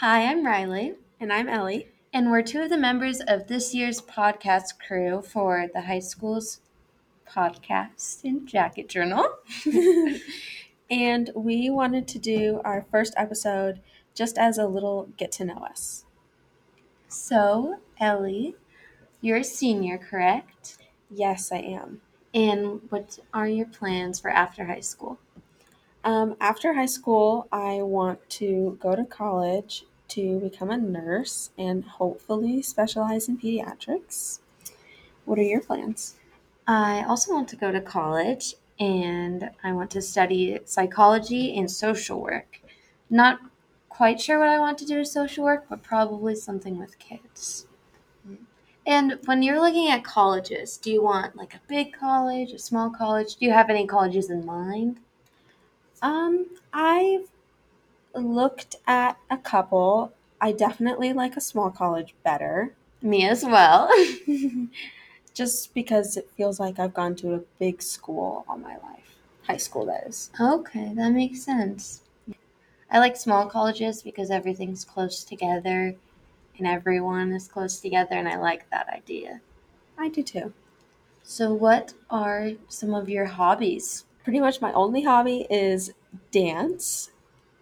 Hi, I'm Rylee, And I'm Ellie. and we're two of the members of this year's podcast crew for the high school's podcast and jacket journal. and we wanted to do our first episode just as a little get to know us. So, Ellie, you're a senior, correct? Yes, I am. And what are your plans for after high school? Um, after high school, I want to go to college to become a nurse and hopefully specialize in pediatrics. What are your plans? I also want to go to college and I want to study psychology and social work. Not quite sure what I want to do with social work, but probably something with kids. And when you're looking at colleges, do you want like a big college, a small college? Do you have any colleges in mind? Um, I've looked at a couple. I definitely like a small college better. Me as well. just because it feels like I've gone to a big school all my life. High school, that is. okay, that makes sense. I like small colleges because everything's close together and everyone is close together, and I like that idea. I do too. So, what are some of your hobbies? Pretty much my only hobby is dance.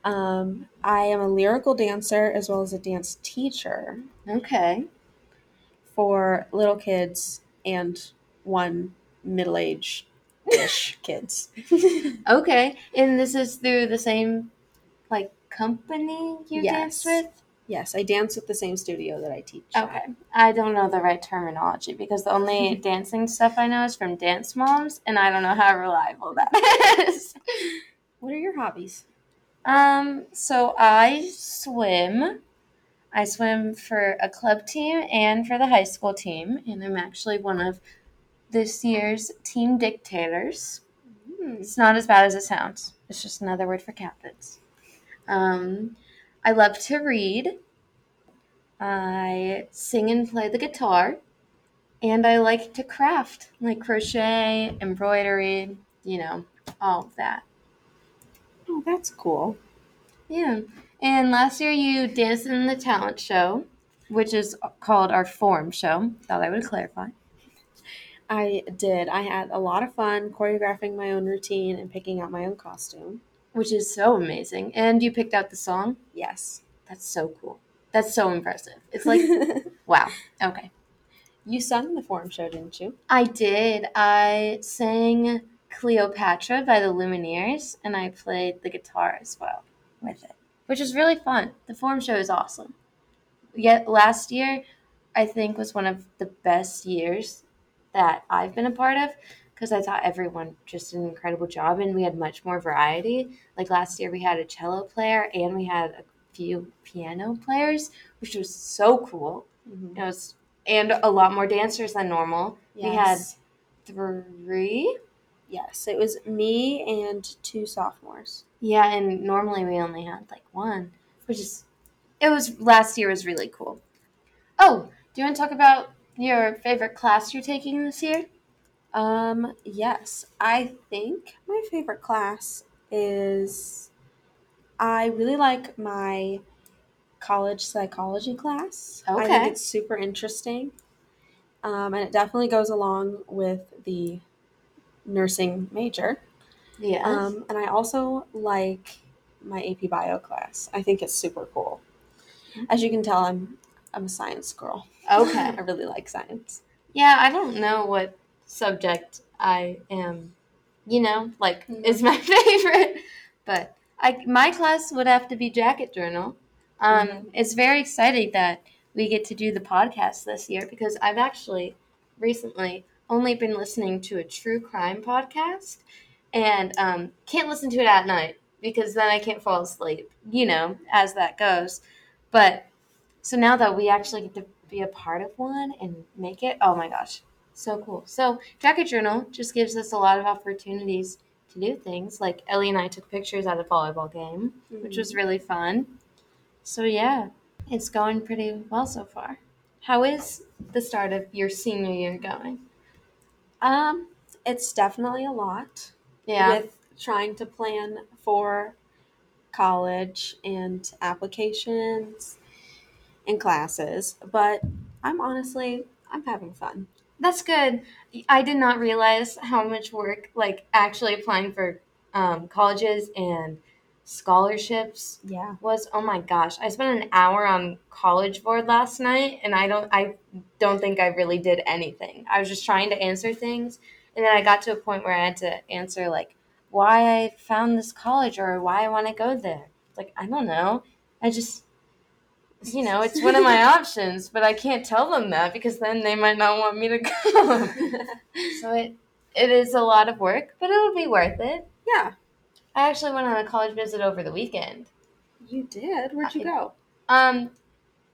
Um, I am a lyrical dancer as well as a dance teacher Okay. for little kids and one middle age ish kids. Okay. And this is through the same like company you dance with? Yes, I dance with the same studio that I teach. at. Okay. I don't know the right terminology because the only dancing stuff I know is from Dance Moms and I don't know how reliable that is. What are your hobbies? Um, so I swim. I swim for a club team and for the high school team, and I'm actually one of this year's team dictators. Hmm. It's not as bad as it sounds. It's just another word for captains. Um, I love to read. I sing and play the guitar. And I like to craft, like crochet, embroidery, you know, all of that. Oh, that's cool. Yeah. And last year you danced in the talent show, which is called our form show. Thought I would clarify. I did. I had a lot of fun choreographing my own routine and picking out my own costume. Which is so amazing. And you picked out the song? Yes. That's so cool. That's so impressive. It's like, wow. Okay. you sung the forum show, didn't you? I did. I sang Cleopatra by the Lumineers, and I played the guitar as well with it, which was really fun. The form show is awesome. Yet last year, I think was one of the best years that I've been a part of because I thought everyone just did an incredible job, and we had much more variety. Like last year, we had a cello player and we had a few piano players, which was so cool. Mm-hmm. It was and a lot more dancers than normal. We had three. Yes, it was me and two sophomores. Yeah, and normally we only had like one, which is it was last year was really cool. Oh, do you want to talk about your favorite class you're taking this year? Um, yes, I think my favorite class is I really like my college psychology class. I Okay. think it's super interesting. Um, and it definitely goes along with the nursing major. Yes. Um, and I also like my AP Bio class. I think it's super cool. As you can tell, I'm I'm a science girl. Okay. I really like science. yeah, I don't know what subject I am, you know, like Mhm. is my favorite, but I my class would have to be jacket journal. Um, Mhm. It's very exciting that we get to do the podcast this year because I've actually recently only been listening to a true crime podcast and um, can't listen to it at night because then I can't fall asleep, you know, as that goes. But so now that we actually get to be a part of one and make it, oh my gosh, so cool. So, Jacket Journal just gives us a lot of opportunities to do things. Like Ellie and I took pictures at a volleyball game, which was really fun. So, yeah, it's going pretty well so far. How is the start of your senior year going? Um, it's definitely a lot Yeah. with trying to plan for college and applications and classes, but I'm honestly I'm having fun. That's good. I did not realize how much work, like actually applying for um, colleges and scholarships Yeah. was. Oh my gosh, I spent an hour on College Board last night, and I don't, I don't think I really did anything. I was just trying to answer things, and then I got to a point where I had to answer like why I found this college or why I want to go there. Like I don't know. I just you know, it's one of my options, but I can't tell them that because then they might not want me to go. so it it is a lot of work, but it'll be worth it. yeah. I actually went on a college visit over the weekend. You did. Where'd you I- go? Um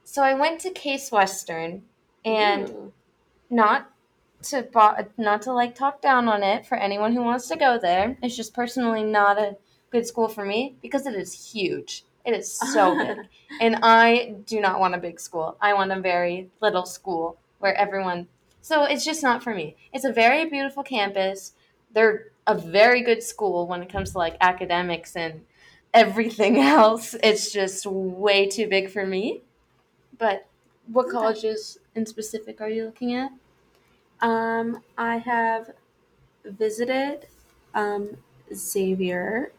so I went to Case Western and Ooh. not to not to like talk down on it for anyone who wants to go there. It's just personally not a good school for me because it is huge. It is so big. And I do not want a big school. I want a very little school where everyone. So it's just not for me. It's a very beautiful campus. They're a very good school when it comes to like academics and everything else. It's just way too big for me. But what Okay. colleges in specific are you looking at? Um, I have visited um, Xavier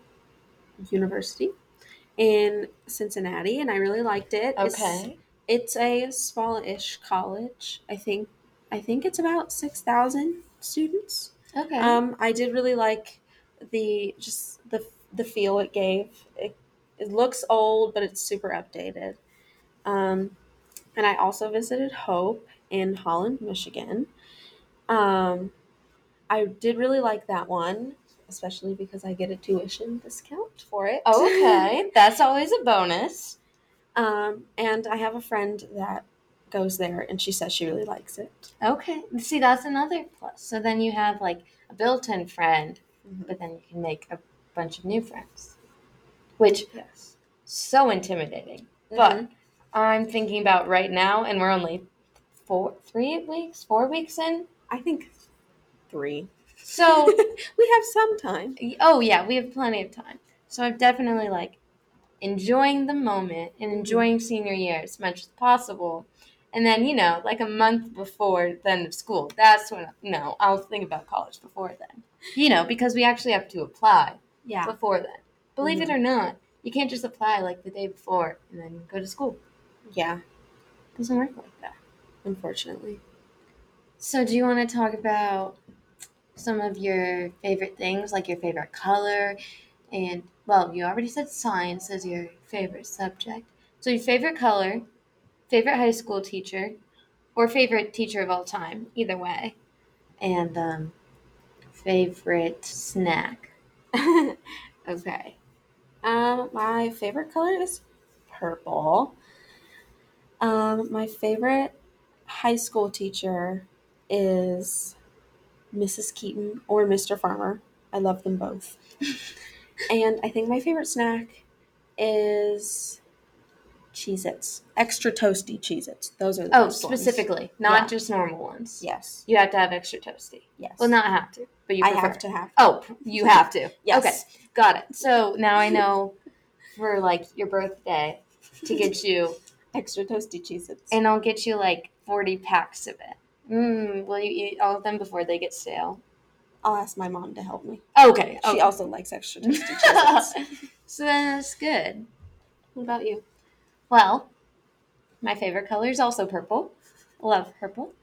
University in Cincinnati, and I really liked it. It's- Okay. it's, a small-ish college. I think I think it's about six thousand students. Okay. Um, I did really like the just the the feel it gave. It, it looks old, but it's super updated. Um, and I also visited Hope in Holland, Michigan. Um, I did really like that one, especially because I get a tuition discount for it. okay. That's always a bonus. um, and I have a friend that goes there, and she says she really likes it. Okay. See, that's another plus. So then you have like a built in friend, but then you can make a bunch of new friends, which Yes. so intimidating. But I'm thinking about right now, and we're only four, three weeks, four weeks in. I think three. So, we have some time. oh yeah, we have plenty of time. So I'm definitely like enjoying the moment and mm-hmm. enjoying senior year as much as possible. And then, you know, like a month before the end of school, that's when, no, I'll think about college before then. You know, because we actually have to apply Yeah. before then. Believe it mm-hmm. or not, you can't just apply like the day before and then go to school. Yeah. It doesn't work like that. Unfortunately. So, do you want to talk about some of your favorite things, like your favorite color? And, well, you already said science as your favorite subject. So, your favorite color, favorite high school teacher, or favorite teacher of all time, either way. And, um, favorite snack. okay. Um, my favorite color is purple. Um, my favorite high school teacher is Mrs. Keaton or Mr. Farmer. I love them both. and I think my favorite snack is Cheez Its. Extra toasty Cheez Its. Those are the Oh, best ones. specifically, not Yeah. just normal ones. Yes. You have to have extra toasty. Yes. Well, not have to, but you I prefer. have to have. Oh, you have to. Yes. Okay, got it. So now I know for like your birthday to get you, Extra toasty Cheez Its. and I'll get you like 40 packs of it. Mm, will you eat all of them before they get stale? I'll ask my mom to help me. Okay. She okay. also likes extra toasty Cheez Its. so then that's good. What about you? Well, my favorite color is also purple. Love purple.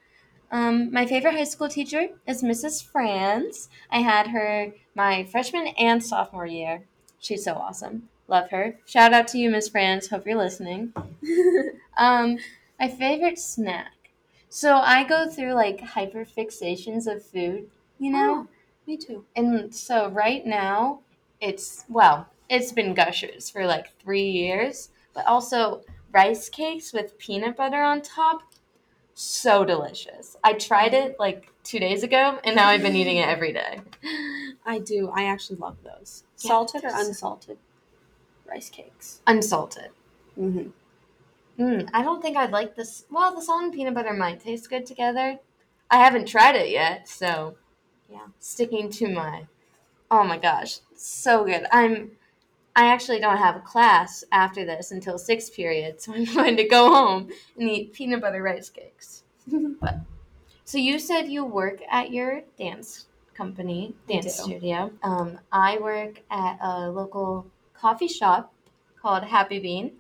Um, my favorite high school teacher is Mrs. Franz. I had her my freshman and sophomore year. She's so awesome. Love her. Shout out to you, Miss Franz. Hope you're listening. Um, my favorite snack. So I go through like hyper fixations of food, you know? Me too. And so right now, it's well, it's been Gushers for like three years, but also rice cakes with peanut butter on top. So delicious. I tried it like two days ago, and now I've been eating it every day. I do. I actually love those. Yeah, Salted or unsalted rice cakes. Unsalted. Mm-hmm. Mm, I don't think I'd like this. Well, the salt and peanut butter might taste good together. I haven't tried it yet, so Yeah. Sticking to my, oh my gosh, so good. I'm, I actually don't have a class after this until sixth period, so I'm going to go home and eat peanut butter rice cakes. but so you said you work at your dance company, dance studio. Um, I work at a local coffee shop called Happy Bean.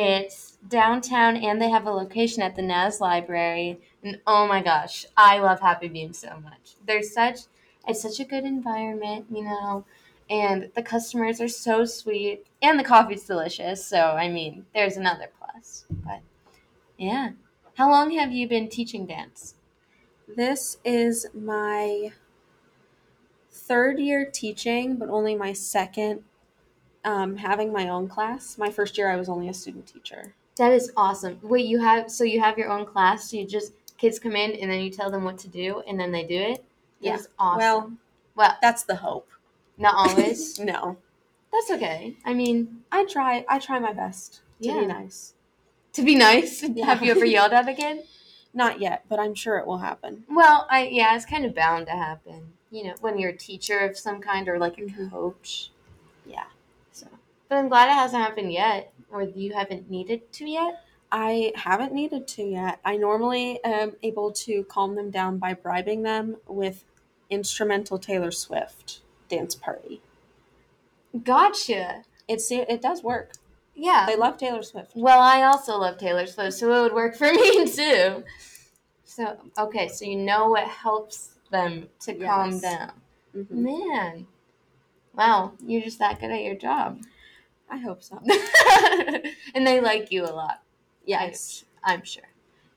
It's downtown, and they have a location at the NAS Library. And oh my gosh, I love Happy Bean so much. They're such it's such a good environment, you know, and the customers are so sweet, and the coffee's delicious. So I mean, there's another plus. But yeah, how long have you been teaching dance? This is my third year teaching, but only my second um, having my own class. My first year, I was only a student teacher. That is awesome. Wait, you have so you have your own class. So you just kids come in and then you tell them what to do and then they do it. Yeah. Awesome. Well, well, that's the hope. not always. no, That's okay. I mean, I try. I try my best to Yeah. be nice. to be nice. Yeah. Have you ever yelled at a kid? Not yet, but I'm sure it will happen. Well, I yeah, it's kind of bound to happen. You know, when you're a teacher of some kind or like a Mhm. coach. Yeah. But I'm glad it hasn't happened yet, or you haven't needed to yet. I haven't needed to yet. I normally am able to calm them down by bribing them with instrumental Taylor Swift dance party. Gotcha. It's it does work. Yeah. They love Taylor Swift. Well, I also love Taylor Swift, so it would work for me too. So, okay, so you know what helps them to calm Yes. down. Mhm. Man. Wow, you're just that good at your job. I hope so. and they like you a lot. Yes. I'm sure.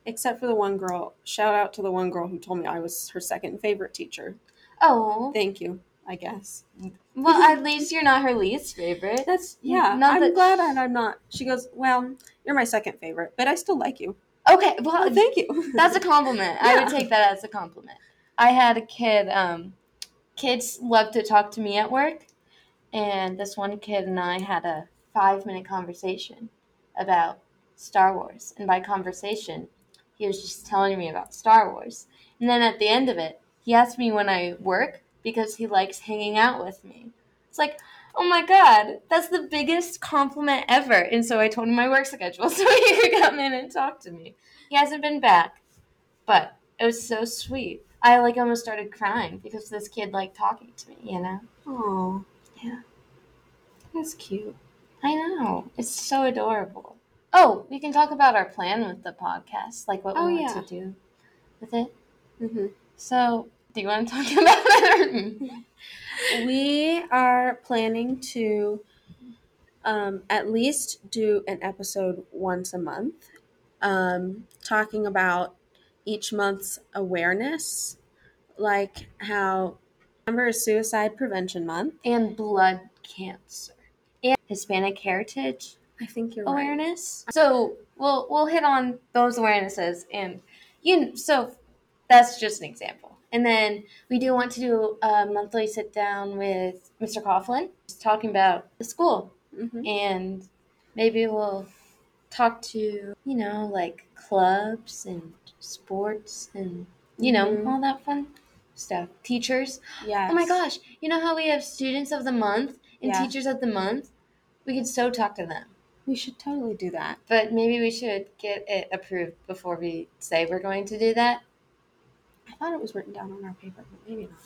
Except for the one girl. Shout out to the one girl who told me I was her second favorite teacher. Oh, Thank you, I guess. well, at least you're not her least favorite. That's yeah. Not I'm that- glad that I'm not. She goes, Well, you're my second favorite, but I still like you. Okay, well, Oh, thank you. That's a compliment. I would take that as a compliment. I had a kid, um, kids love to talk to me at work, and this one kid and I had a five minute conversation about Star Wars. And by conversation, he was just telling me about Star Wars. And then at the end of it, he asked me when I work because he likes hanging out with me. It's like, oh my god, that's the biggest compliment ever. And so I told him my work schedule so he could come in and talk to me. He hasn't been back, but it was so sweet. I like almost started crying because this kid liked talking to me, you know? Oh, Yeah. That's cute. I know. It's so adorable. Oh, we can talk about our plan with the podcast, like what Oh, we want yeah. to do with it. hmm So, do you want to talk about it? We are planning to um, at least do an episode once a month, um, talking about each month's awareness, like how November is Suicide Prevention Month. and blood cancer and Hispanic heritage I think you're right. awareness. So we'll we'll hit on those awarenesses, and you. So that's just an example. And then we do want to do a monthly sit down with Mr. Coughlin, talking about the school, hmm and maybe we'll talk to you know like clubs and sports and you know Mhm. all that fun stuff. Teachers. Yeah. Oh my gosh! You know how we have students of the month and Yeah. teachers of the month? We could so talk to them. We should totally do that. But maybe we should get it approved before we say we're going to do that. I thought it was written down on our paper, but maybe not.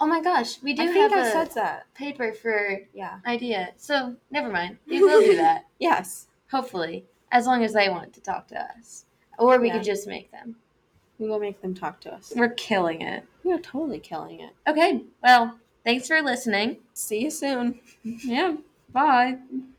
Oh my gosh, we do I have I a said that. paper for Yeah. idea. So never mind. We will do that. Yes. Hopefully. As long as they want to talk to us. Or we Yeah. could just make them. We will make them talk to us. We're killing it. We are totally killing it. Okay, well, thanks for listening. See you soon. Yeah, bye.